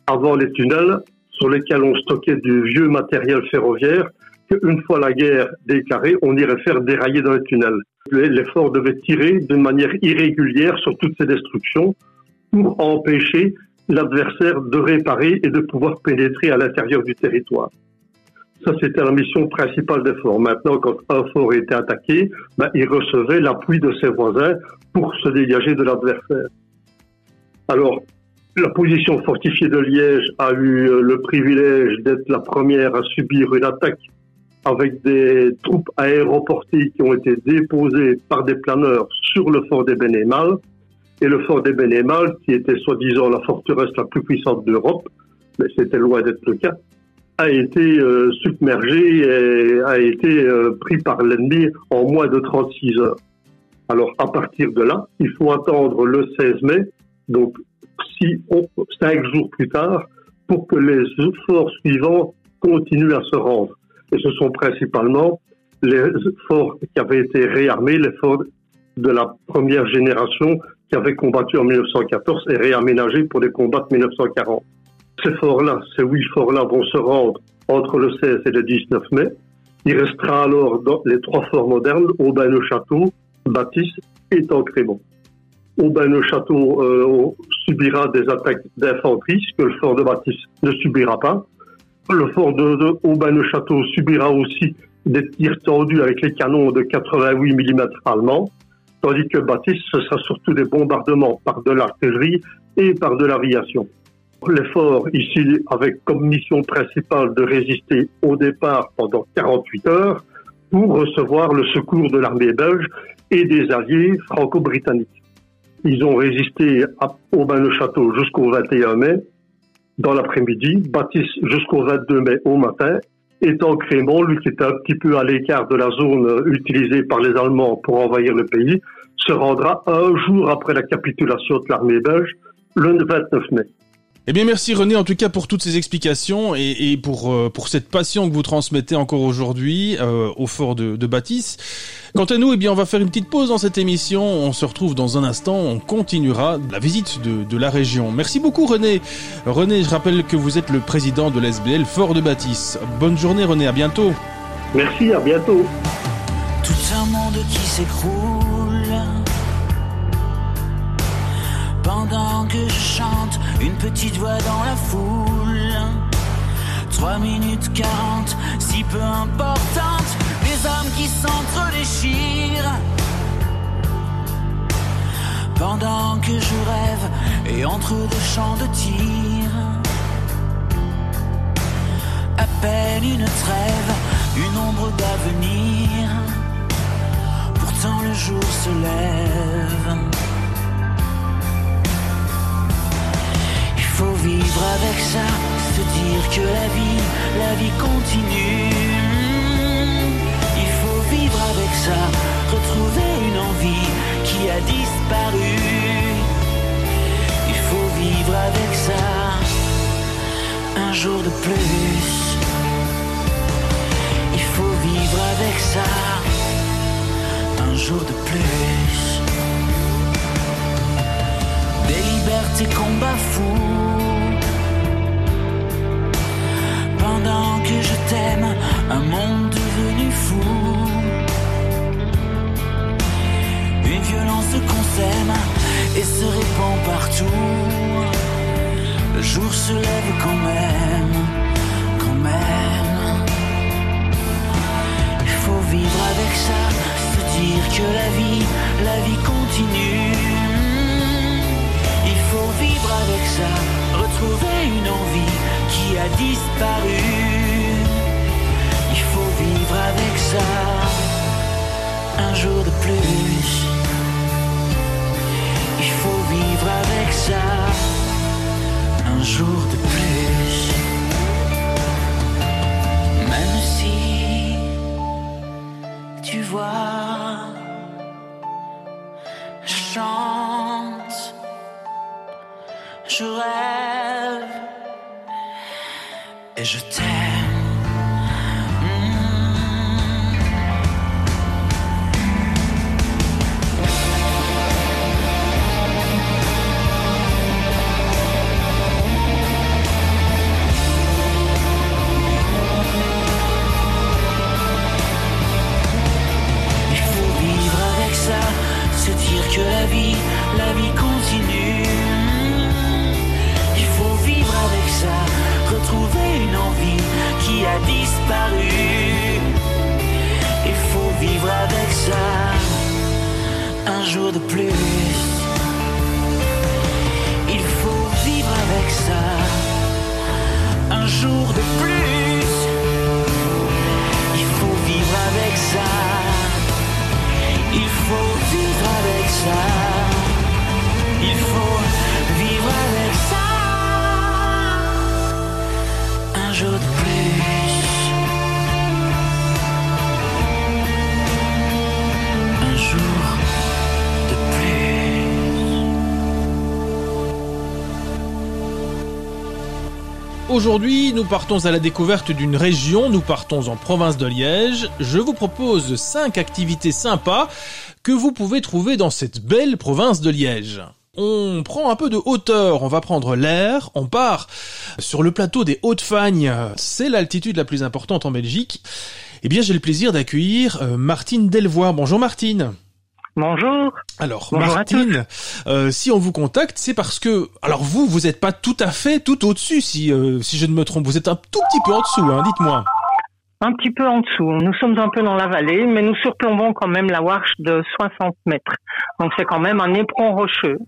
avant les tunnels sur lesquels on stockait du vieux matériel ferroviaire qu'une fois la guerre déclarée, on irait faire dérailler dans les tunnels. L'effort devait tirer de manière irrégulière sur toutes ces destructions pour empêcher l'adversaire de réparer et de pouvoir pénétrer à l'intérieur du territoire. Ça, c'était la mission principale des forts. Maintenant, quand un fort était attaqué, ben, il recevait l'appui de ses voisins pour se dégager de l'adversaire. Alors, la position fortifiée de Liège a eu le privilège d'être la première à subir une attaque avec des troupes aéroportées qui ont été déposées par des planeurs sur le fort des Bénémales. Et le fort des Bénémales, qui était soi-disant la forteresse la plus puissante d'Europe, mais c'était loin d'être le cas, a été euh, submergé et a été euh, pris par l'ennemi en moins de 36 heures. Alors à partir de là, il faut attendre le 16 mai, donc cinq jours plus tard, pour que les forts suivants continuent à se rendre et ce sont principalement les forts qui avaient été réarmés, les forts de la première génération qui avaient combattu en 1914 et réaménagés pour les combats de 1940. Ces forts-là, ces huit forts-là vont se rendre entre le 16 et le 19 mai. Il restera alors dans les trois forts modernes, Aubin-le-Château, Baptiste et Tancrémont. Aubin-le-Château euh, subira des attaques d'infanterie, ce que le fort de Baptiste ne subira pas. Le fort de, de Aubin-le-Château subira aussi des tirs tendus avec les canons de 88 mm allemands, tandis que Baptiste, ce sera surtout des bombardements par de l'artillerie et par de l'aviation. L'effort ici avec comme mission principale de résister au départ pendant 48 heures pour recevoir le secours de l'armée belge et des alliés franco-britanniques. Ils ont résisté à Aubin-le-Château jusqu'au 21 mai dans l'après-midi, Baptiste jusqu'au 22 mai au matin, étant Crémont, lui qui était un petit peu à l'écart de la zone utilisée par les Allemands pour envahir le pays, se rendra un jour après la capitulation de l'armée belge, le 29 mai. Eh bien, merci René, en tout cas pour toutes ces explications et, et pour euh, pour cette passion que vous transmettez encore aujourd'hui euh, au fort de, de Baptiste. Quant à nous, eh bien, on va faire une petite pause dans cette émission. On se retrouve dans un instant. On continuera la visite de, de la région. Merci beaucoup René. René, je rappelle que vous êtes le président de l'SBL Fort de Baptiste. Bonne journée René, à bientôt. Merci, à bientôt. Tout un monde qui s'écroule pendant que une petite voix dans la foule. 3 minutes 40, si peu importante, les hommes qui s'entre-déchirent. Pendant que je rêve et entre deux champs de tir. À peine une trêve, une ombre d'avenir. Pourtant le jour se lève. Faut vivre avec ça, se dire que la vie, la vie continue. Il faut vivre avec ça, retrouver une envie qui a disparu. Il faut vivre avec ça, un jour de plus. Il faut vivre avec ça, un jour de plus. Des libertés qu'on bafoue. Pendant que je t'aime, un jour Aujourd'hui, nous partons à la découverte d'une région, nous partons en province de Liège. Je vous propose cinq activités sympas que vous pouvez trouver dans cette belle province de Liège. On prend un peu de hauteur, on va prendre l'air, on part sur le plateau des Hautes-Fagnes, c'est l'altitude la plus importante en Belgique. Eh bien, j'ai le plaisir d'accueillir euh, Martine Delvoye. Bonjour Martine. Bonjour. Alors, Bonjour Martine, euh, si on vous contacte, c'est parce que, alors vous, vous n'êtes pas tout à fait tout au-dessus, si euh, si je ne me trompe. Vous êtes un tout petit peu en dessous, hein, dites-moi. Un petit peu en dessous. Nous sommes un peu dans la vallée, mais nous surplombons quand même la Warche de 60 mètres. Donc c'est quand même un éperon rocheux,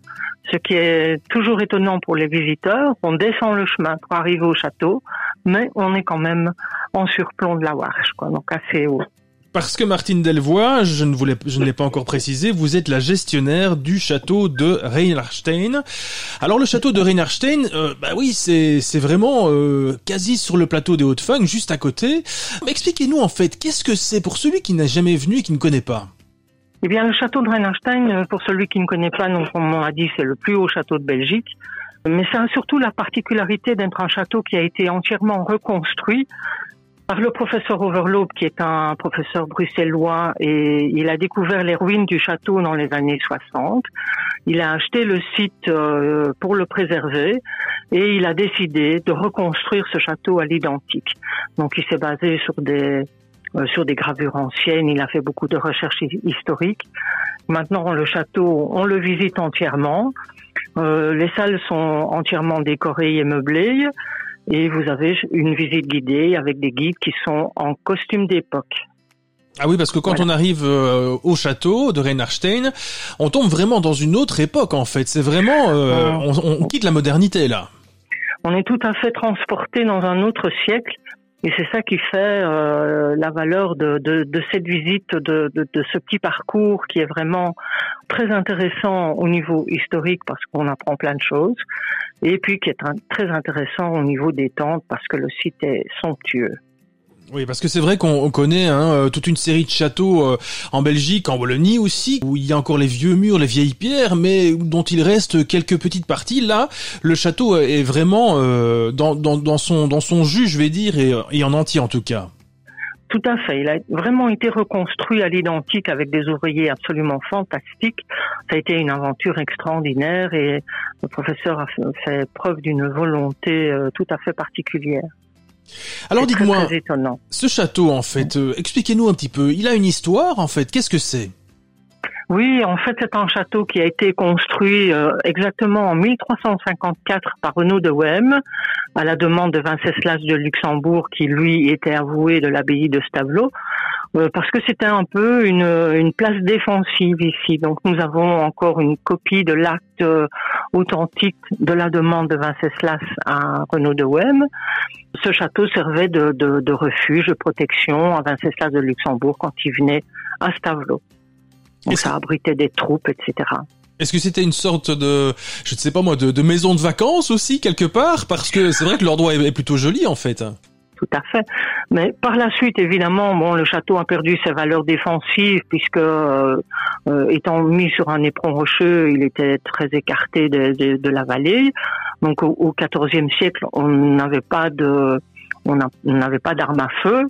ce qui est toujours étonnant pour les visiteurs. On descend le chemin pour arriver au château, mais on est quand même en surplomb de la Warche, quoi, donc assez haut. Parce que Martine Delvoye, je ne voulais, l'ai pas encore précisé, vous êtes la gestionnaire du château de Reinhardstein. Alors le château de Reinhardstein, euh, bah oui, c'est vraiment euh, quasi sur le plateau des Hautes-Fagnes, juste à côté. Mais expliquez-nous en fait, qu'est-ce que c'est pour celui qui n'a jamais venu et qui ne connaît pas? Eh bien, le château de Reinhardstein, euh, pour celui qui ne connaît pas, donc on a dit, c'est le plus haut château de Belgique. Mais ça a surtout la particularité d'être un château qui a été entièrement reconstruit par le professeur Overloop, qui est un professeur bruxellois, et il a découvert les ruines du château dans les années 60. Il a acheté le site euh, pour le préserver et il a décidé de reconstruire ce château à l'identique. Donc, il s'est basé sur des euh, sur des gravures anciennes. Il a fait beaucoup de recherches hi- historiques. Maintenant, le château, on le visite entièrement. Euh, les salles sont entièrement décorées et meublées. Et vous avez une visite guidée avec des guides qui sont en costume d'époque. Ah oui, parce que quand Voilà. on arrive euh, au château de Reinhardstein, on tombe vraiment dans une autre époque en fait. C'est vraiment, euh, on, on quitte la modernité là. On est tout à fait transporté dans un autre siècle Et c'est ça qui fait euh, la valeur de, de, de cette visite, de, de, de, ce petit parcours qui est vraiment très intéressant au niveau historique parce qu'on apprend plein de choses, et puis qui est très intéressant au niveau des tentes parce que le site est somptueux. Oui, parce que c'est vrai qu'on connaît hein, euh, toute une série de châteaux euh, en Belgique, en Wallonie aussi, où il y a encore les vieux murs, les vieilles pierres, mais dont il reste quelques petites parties. Là, le château est vraiment euh, dans, dans, dans, son, dans son jus, je vais dire, et, et en entier en tout cas. Tout à fait. Il a vraiment été reconstruit à l'identique avec des ouvriers absolument fantastiques. Ça a été une aventure extraordinaire et le professeur a fait preuve d'une volonté tout à fait particulière. Alors dites-moi, ce château en fait, euh, expliquez-nous un petit peu. Il a une histoire en fait. Qu'est-ce que c'est? Oui, en fait, c'est un château qui a été construit euh, exactement en 1354 par Renaud de Wem, à la demande de Venceslas de Luxembourg, qui lui était avoué de l'abbaye de Stavelot, euh, parce que c'était un peu une, place défensive ici. Donc, nous avons encore une copie de l'acte authentique de la demande de Venceslas à Renaud de Wem. Ce château servait de, de, de refuge, de protection à Venceslas de Luxembourg quand il venait à Stavelot. Donc ça abritait des troupes, etc. Est-ce que c'était une sorte de, je ne sais pas moi, de, de, maison de vacances aussi quelque part? Parce que c'est vrai que l'endroit est plutôt joli en fait. Tout à fait. Mais par la suite, évidemment, bon, le château a perdu ses valeurs défensives puisque, euh, euh, étant mis sur un éperon rocheux, il était très écarté de, de, de la vallée. Donc, au XIVe siècle, on n'avait pas de, on n'avait pas d'armes à feu.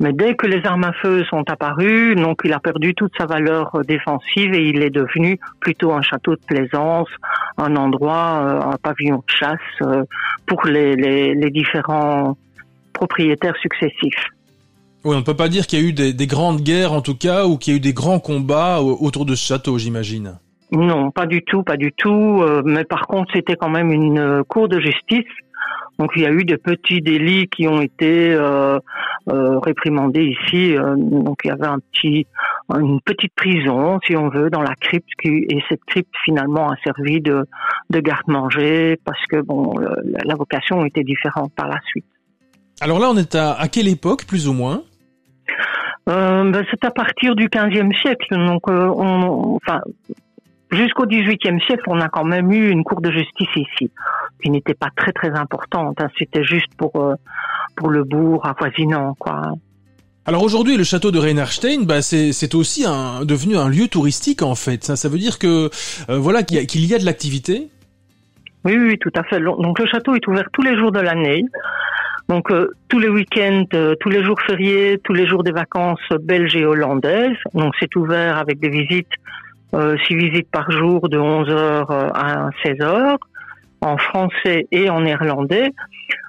Mais dès que les armes à feu sont apparues, donc il a perdu toute sa valeur défensive et il est devenu plutôt un château de plaisance, un endroit, euh, un pavillon de chasse euh, pour les, les, les, différents propriétaires successifs. Oui, on ne peut pas dire qu'il y a eu des, des, grandes guerres en tout cas ou qu'il y a eu des grands combats autour de ce château, j'imagine. Non, pas du tout, pas du tout. Euh, mais par contre, c'était quand même une cour de justice donc il y a eu des petits délits qui ont été euh, euh, réprimandés ici. Euh, donc il y avait un petit, une petite prison, si on veut, dans la crypte, qui, et cette crypte finalement a servi de, de garde-manger parce que bon, la vocation était différente par la suite. Alors là, on est à, à quelle époque, plus ou moins? Euh, ben, c'est à partir du 15e siècle. Donc, euh, on, enfin, jusqu'au XVIIIe siècle, on a quand même eu une cour de justice ici, qui n'était pas très très importante. Hein. C'était juste pour euh, pour le bourg avoisinant, quoi. Alors aujourd'hui, le château de Reinhardstein, bah c'est aussi un, devenu un lieu touristique en fait. Ça, ça veut dire que euh, voilà qu'il y, qu y, a de l'activité. Oui, oui, tout à fait. Donc le château est ouvert tous les jours de l'année. Donc euh, tous les week-ends, euh, tous les jours fériés, tous les jours des vacances belges et hollandaises. Donc c'est ouvert avec des visites six visites par jour de 11 heures euh, à 16 heures en français et en néerlandais.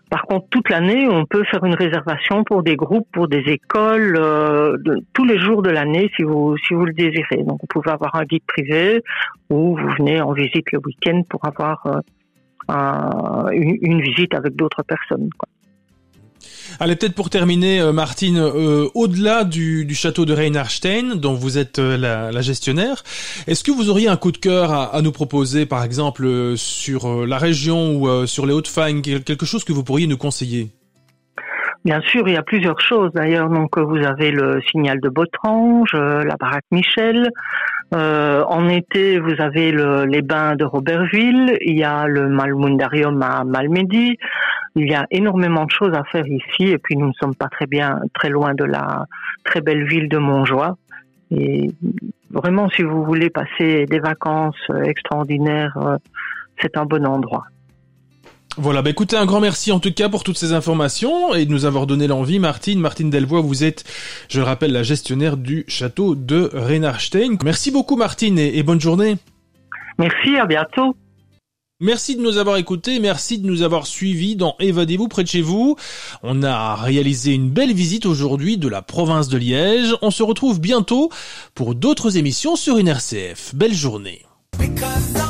Par contre, toute l'année, on peut faire une réservation pour des groupes, pour des écoles, euh, tous les jours de l'année, si vous si vous le désirez. Donc, vous pouvez avoir un guide privé ou vous venez en visite le week-end pour avoir euh, un, une, visite avec d'autres personnes. Allez, peut-être pour terminer, euh, Martine, euh, au-delà du, du, château de Reinhardstein, dont vous êtes euh, la, la, gestionnaire, est-ce que vous auriez un coup de cœur à, à nous proposer, par exemple, euh, sur euh, la région ou euh, sur les Hautes-Fagnes, quelque chose que vous pourriez nous conseiller? Bien sûr, il y a plusieurs choses d'ailleurs. Donc, vous avez le signal de Botrange, la baraque Michel. Euh, en été, vous avez le, les bains de Robertville. Il y a le Malmundarium à Malmedy. Il y a énormément de choses à faire ici. Et puis, nous ne sommes pas très bien, très loin de la très belle ville de Montjoie. Et vraiment, si vous voulez passer des vacances extraordinaires, c'est un bon endroit. Voilà, bah écoutez, un grand merci en tout cas pour toutes ces informations et de nous avoir donné l'envie. Martine, Martine Delvoye, vous êtes, je le rappelle, la gestionnaire du château de Reinhardstein. Merci beaucoup Martine et, et bonne journée. Merci, à bientôt. Merci de nous avoir écoutés, merci de nous avoir suivis dans Évadez-vous près de chez vous. On a réalisé une belle visite aujourd'hui de la province de Liège. On se retrouve bientôt pour d'autres émissions sur une RCF. Belle journée. Because